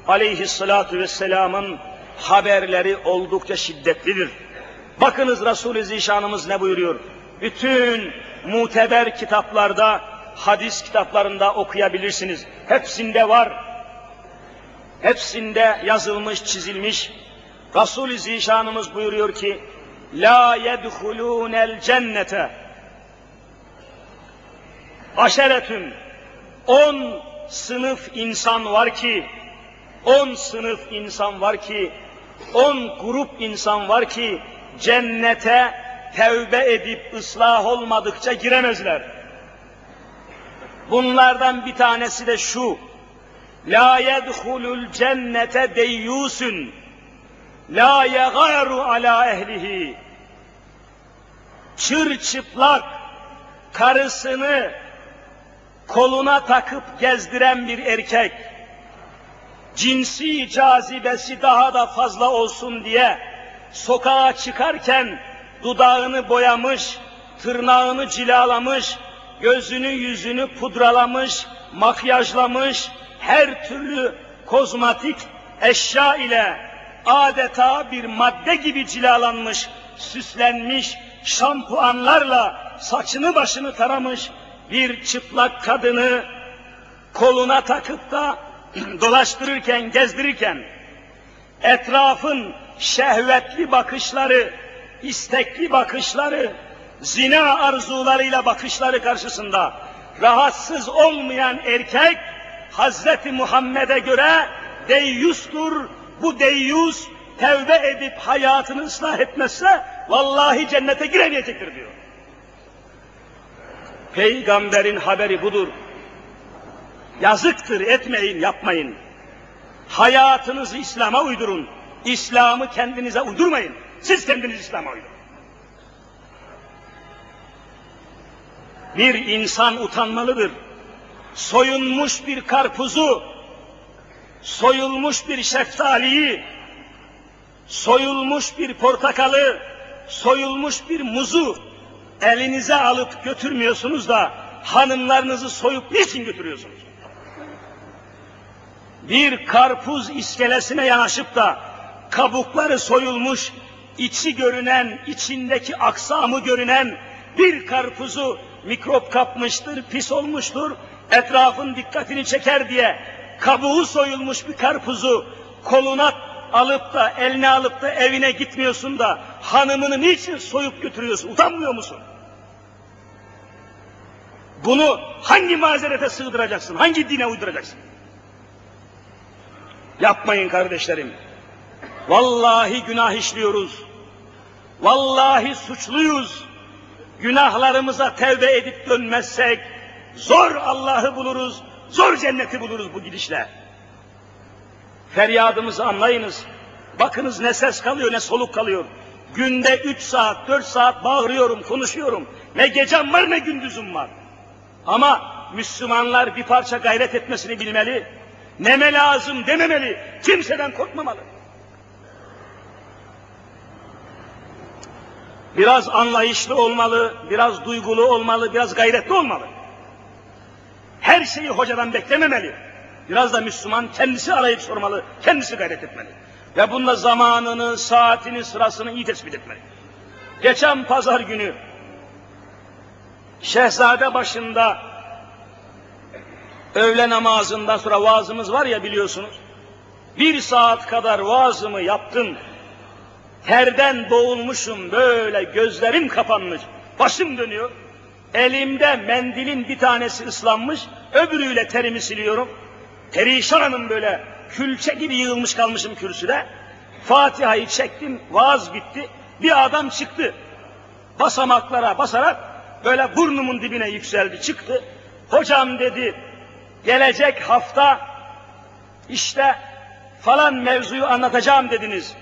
aleyhissalatu vesselamın haberleri oldukça şiddetlidir. Bakınız Resul-i Zişanımız ne buyuruyor? Bütün muteber kitaplarda, hadis kitaplarında okuyabilirsiniz. Hepsinde var. Hepsinde yazılmış, çizilmiş. Resul-i Zişanımız buyuruyor ki, La yedhulûnel cennete aşeretün on sınıf insan var ki, on sınıf insan var ki, on grup insan var ki cennete tevbe edip ıslah olmadıkça giremezler. Bunlardan bir tanesi de şu. La yedhulul cennete deyyusun. La yegaru ala ehlihi. Çır çıplak karısını koluna takıp gezdiren bir erkek, cinsi cazibesi daha da fazla olsun diye sokağa çıkarken dudağını boyamış, tırnağını cilalamış, gözünü yüzünü pudralamış, makyajlamış, her türlü kozmatik eşya ile adeta bir madde gibi cilalanmış, süslenmiş, şampuanlarla saçını başını taramış, bir çıplak kadını koluna takıp da dolaştırırken, gezdirirken etrafın şehvetli bakışları, istekli bakışları, zina arzularıyla bakışları karşısında rahatsız olmayan erkek Hazreti Muhammed'e göre deyyustur. Bu deyyus tevbe edip hayatını ıslah etmezse vallahi cennete giremeyecektir diyor. Peygamberin haberi budur. Yazıktır etmeyin, yapmayın. Hayatınızı İslam'a uydurun. İslam'ı kendinize uydurmayın. Siz kendiniz İslam'a uydurun. Bir insan utanmalıdır. Soyunmuş bir karpuzu, soyulmuş bir şeftaliyi, soyulmuş bir portakalı, soyulmuş bir muzu elinize alıp götürmüyorsunuz da hanımlarınızı soyup niçin götürüyorsunuz? Bir karpuz iskelesine yanaşıp da kabukları soyulmuş, içi görünen, içindeki aksamı görünen bir karpuzu mikrop kapmıştır, pis olmuştur, etrafın dikkatini çeker diye kabuğu soyulmuş bir karpuzu koluna alıp da eline alıp da evine gitmiyorsun da hanımını niçin soyup götürüyorsun? Utanmıyor musun? Bunu hangi mazerete sığdıracaksın? Hangi dine uyduracaksın? Yapmayın kardeşlerim. Vallahi günah işliyoruz. Vallahi suçluyuz. Günahlarımıza tevbe edip dönmezsek zor Allah'ı buluruz, zor cenneti buluruz bu gidişle. Feryadımızı anlayınız. Bakınız ne ses kalıyor ne soluk kalıyor. Günde üç saat, dört saat bağırıyorum, konuşuyorum. Ne gecem var ne gündüzüm var. Ama Müslümanlar bir parça gayret etmesini bilmeli. Neme lazım dememeli. Kimseden korkmamalı. Biraz anlayışlı olmalı, biraz duygulu olmalı, biraz gayretli olmalı. Her şeyi hocadan beklememeli. Biraz da Müslüman kendisi arayıp sormalı, kendisi gayret etmeli. Ve bunda zamanını, saatini, sırasını iyi tespit etmeli. Geçen pazar günü Şehzade başında öğle namazından sonra vaazımız var ya biliyorsunuz. Bir saat kadar vaazımı yaptım. Terden boğulmuşum böyle gözlerim kapanmış. Başım dönüyor. Elimde mendilin bir tanesi ıslanmış. Öbürüyle terimi siliyorum. Perişanım böyle. Külçe gibi yığılmış kalmışım kürsüde. Fatiha'yı çektim. Vaaz bitti. Bir adam çıktı. Basamaklara basarak böyle burnumun dibine yükseldi çıktı. Hocam dedi gelecek hafta işte falan mevzuyu anlatacağım dediniz.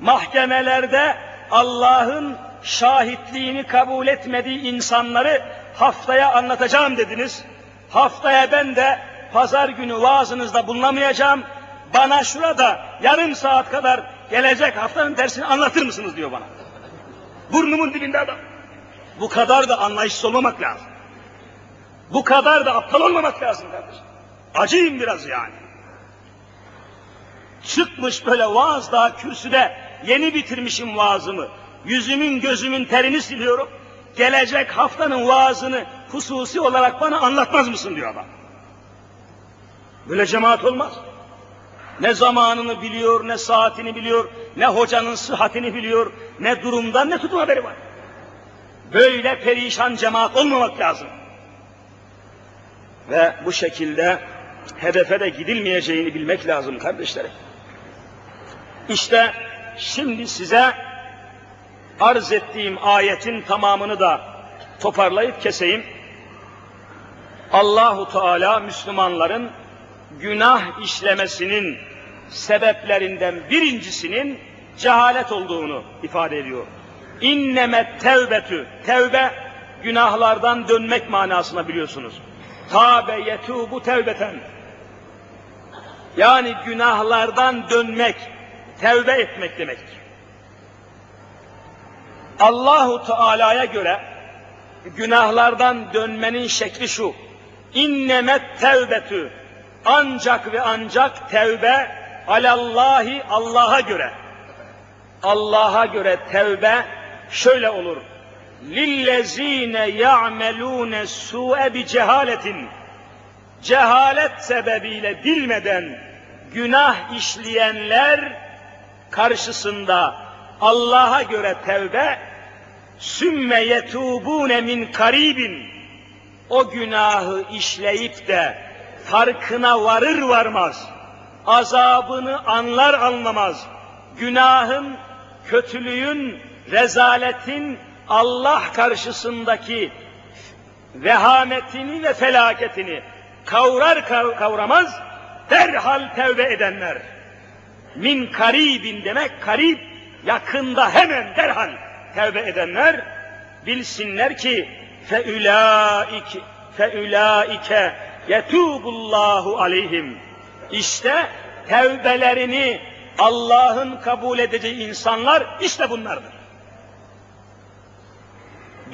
Mahkemelerde Allah'ın şahitliğini kabul etmediği insanları haftaya anlatacağım dediniz. Haftaya ben de pazar günü vaazınızda bulunamayacağım. Bana şurada yarım saat kadar gelecek haftanın dersini anlatır mısınız diyor bana. Burnumun dibinde adam. Bu kadar da anlayışsız olmamak lazım. Bu kadar da aptal olmamak lazım kardeşim. Acıyım biraz yani. Çıkmış böyle vaaz daha kürsüde yeni bitirmişim vaazımı. Yüzümün gözümün terini siliyorum. Gelecek haftanın vaazını hususi olarak bana anlatmaz mısın diyor adam. Böyle cemaat olmaz. Ne zamanını biliyor, ne saatini biliyor, ne hocanın sıhhatini biliyor, ne durumdan ne tutum haberi var. Böyle perişan cemaat olmamak lazım. Ve bu şekilde hedefe de gidilmeyeceğini bilmek lazım kardeşlerim. İşte şimdi size arz ettiğim ayetin tamamını da toparlayıp keseyim. Allahu Teala Müslümanların günah işlemesinin sebeplerinden birincisinin cehalet olduğunu ifade ediyor. İnnemet tevbetü, tevbe günahlardan dönmek manasına biliyorsunuz. Tabe yetubu tevbeten. Yani günahlardan dönmek, tevbe etmek demektir. Allahu Teala'ya göre günahlardan dönmenin şekli şu. İnnemet tevbetü. Ancak ve ancak tevbe alallahi Allah'a göre. Allah'a göre tevbe şöyle olur. Lillezine ya'melune su'e bi cehaletin. Cehalet sebebiyle bilmeden günah işleyenler karşısında Allah'a göre tevbe sümme yetubune min karibin o günahı işleyip de farkına varır varmaz azabını anlar anlamaz. Günahın kötülüğün rezaletin Allah karşısındaki vehametini ve felaketini kavrar kavramaz derhal tevbe edenler. Min karibin demek karib yakında hemen derhal tevbe edenler bilsinler ki feülaike feülaike yetubullahu aleyhim işte tevbelerini Allah'ın kabul edeceği insanlar işte bunlardır.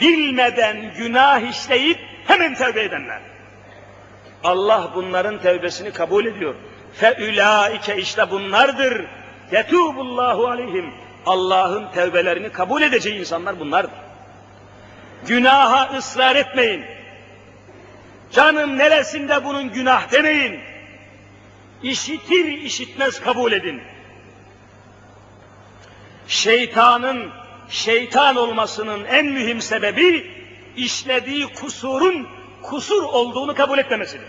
Bilmeden günah işleyip hemen tevbe edenler. Allah bunların tevbesini kabul ediyor. Feülaike işte bunlardır. Yetubullahu aleyhim. Allah'ın tevbelerini kabul edeceği insanlar bunlardır. Günaha ısrar etmeyin. Canım neresinde bunun günah demeyin. İşitir işitmez kabul edin. Şeytanın şeytan olmasının en mühim sebebi işlediği kusurun kusur olduğunu kabul etmemesidir.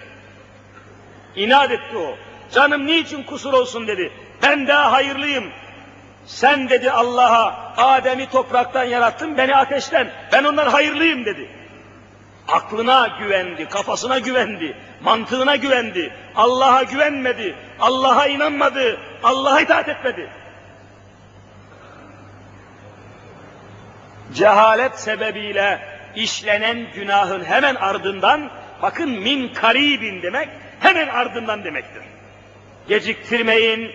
İnat etti o. Canım niçin kusur olsun dedi. Ben daha hayırlıyım. Sen dedi Allah'a Adem'i topraktan yarattın, beni ateşten. Ben onlar hayırlıyım dedi. Aklına güvendi, kafasına güvendi, mantığına güvendi. Allah'a güvenmedi, Allah'a inanmadı, Allah'a itaat etmedi. Cehalet sebebiyle işlenen günahın hemen ardından, bakın min karibin demek, hemen ardından demektir. Geciktirmeyin,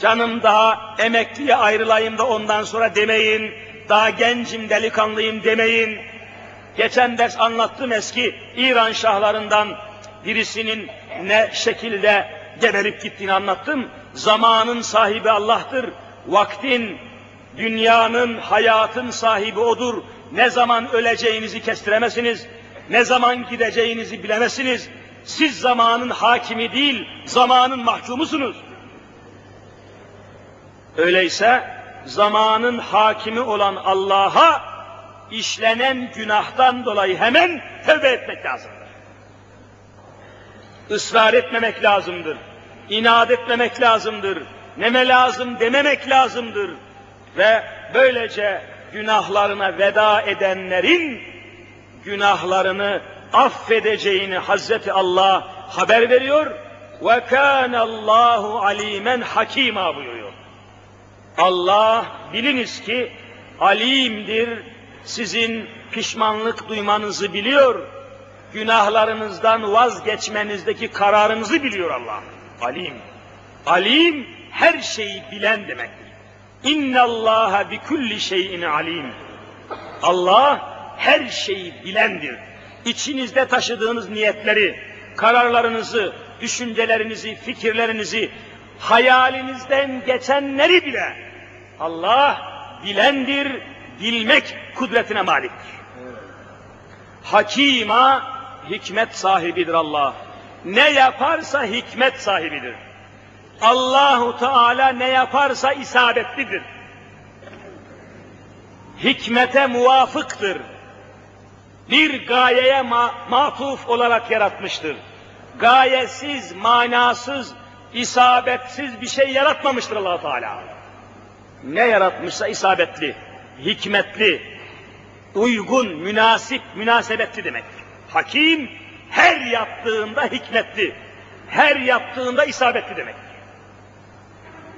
canım daha emekliye ayrılayım da ondan sonra demeyin, daha gencim delikanlıyım demeyin. Geçen ders anlattım eski İran şahlarından birisinin ne şekilde geberip gittiğini anlattım. Zamanın sahibi Allah'tır. Vaktin, dünyanın, hayatın sahibi O'dur. Ne zaman öleceğinizi kestiremezsiniz. Ne zaman gideceğinizi bilemezsiniz. Siz zamanın hakimi değil, zamanın mahkumusunuz. Öyleyse zamanın hakimi olan Allah'a işlenen günahtan dolayı hemen tövbe etmek lazımdır. Israr etmemek lazımdır. İnat etmemek lazımdır. Neme lazım dememek lazımdır. Ve böylece günahlarına veda edenlerin günahlarını affedeceğini Hazreti Allah haber veriyor. Ve kâne Allahu alimen hakîmâ buyuruyor. Allah biliniz ki alimdir, sizin pişmanlık duymanızı biliyor, günahlarınızdan vazgeçmenizdeki kararınızı biliyor Allah. Alim. Alim her şeyi bilen demektir. İnna Allaha bi kulli şeyin alim. Allah her şeyi bilendir. İçinizde taşıdığınız niyetleri, kararlarınızı, düşüncelerinizi, fikirlerinizi, hayalinizden geçenleri bile Allah bilendir, bilmek kudretine maliktir. Hakima hikmet sahibidir Allah. Ne yaparsa hikmet sahibidir. Allahu Teala ne yaparsa isabetlidir. Hikmete muvafıktır. Bir gayeye ma matuf olarak yaratmıştır. Gayesiz, manasız, isabetsiz bir şey yaratmamıştır allah Teala. Ne yaratmışsa isabetli, hikmetli, uygun, münasip, münasebetli demektir. Hakim her yaptığında hikmetli, her yaptığında isabetli demektir.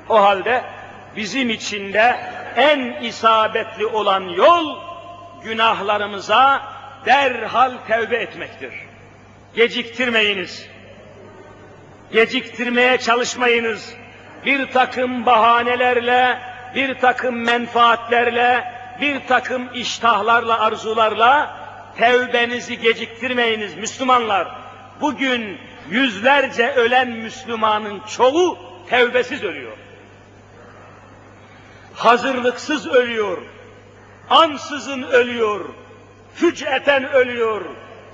O halde bizim için de en isabetli olan yol günahlarımıza derhal tevbe etmektir. Geciktirmeyiniz. Geciktirmeye çalışmayınız. Bir takım bahanelerle, bir takım menfaatlerle, bir takım iştahlarla, arzularla tevbenizi geciktirmeyiniz Müslümanlar. Bugün yüzlerce ölen Müslümanın çoğu tevbesiz ölüyor. Hazırlıksız ölüyor. Ansızın ölüyor. Füc'eten ölüyor.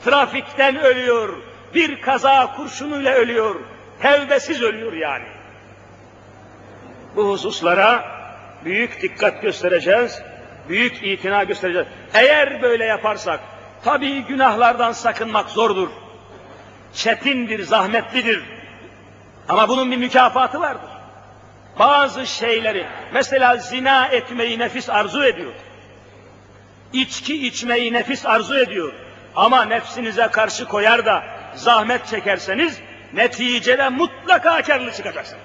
Trafikten ölüyor. Bir kaza kurşunuyla ölüyor. Tevbesiz ölüyor yani. Bu hususlara büyük dikkat göstereceğiz. Büyük itina göstereceğiz. Eğer böyle yaparsak, tabii günahlardan sakınmak zordur. Çetindir, zahmetlidir. Ama bunun bir mükafatı vardır. Bazı şeyleri, mesela zina etmeyi nefis arzu ediyor. İçki içmeyi nefis arzu ediyor. Ama nefsinize karşı koyar da zahmet çekerseniz neticede mutlaka karlı çıkacaksınız.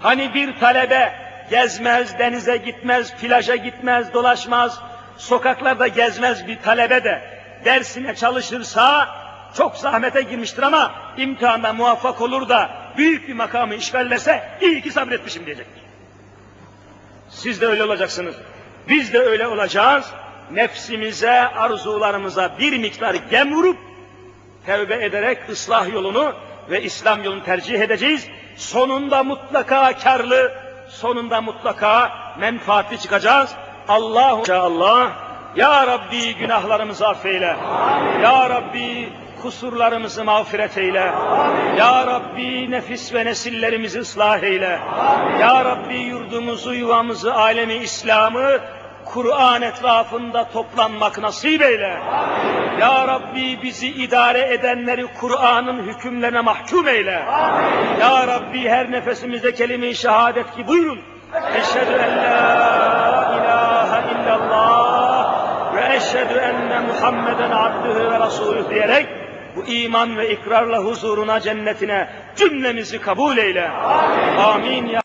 Hani bir talebe gezmez, denize gitmez, plaja gitmez, dolaşmaz, sokaklarda gezmez bir talebe de dersine çalışırsa çok zahmete girmiştir ama imtihanda muvaffak olur da büyük bir makamı işgallese iyi ki sabretmişim diyecektir. Siz de öyle olacaksınız. Biz de öyle olacağız. Nefsimize, arzularımıza bir miktar gem vurup tevbe ederek ıslah yolunu ve İslam yolunu tercih edeceğiz. Sonunda mutlaka karlı, sonunda mutlaka menfaatli çıkacağız. Allah Allah ya Rabbi günahlarımızı affeyle. Ya Rabbi kusurlarımızı mağfiret eyle. Ya Rabbi nefis ve nesillerimizi ıslah eyle. Ya Rabbi yurdumuzu, yuvamızı, alemi İslam'ı Kur'an etrafında toplanmak nasip eyle. Ya Rabbi bizi idare edenleri Kur'an'ın hükümlerine mahkum eyle. Ya Rabbi her nefesimizde kelime-i şehadet ki buyurun. Eşhedü en la ilahe illallah ve eşhedü enne Muhammeden abdühü ve rasulü diyerek bu iman ve ikrarla huzuruna, cennetine cümlemizi kabul eyle. Amin. ya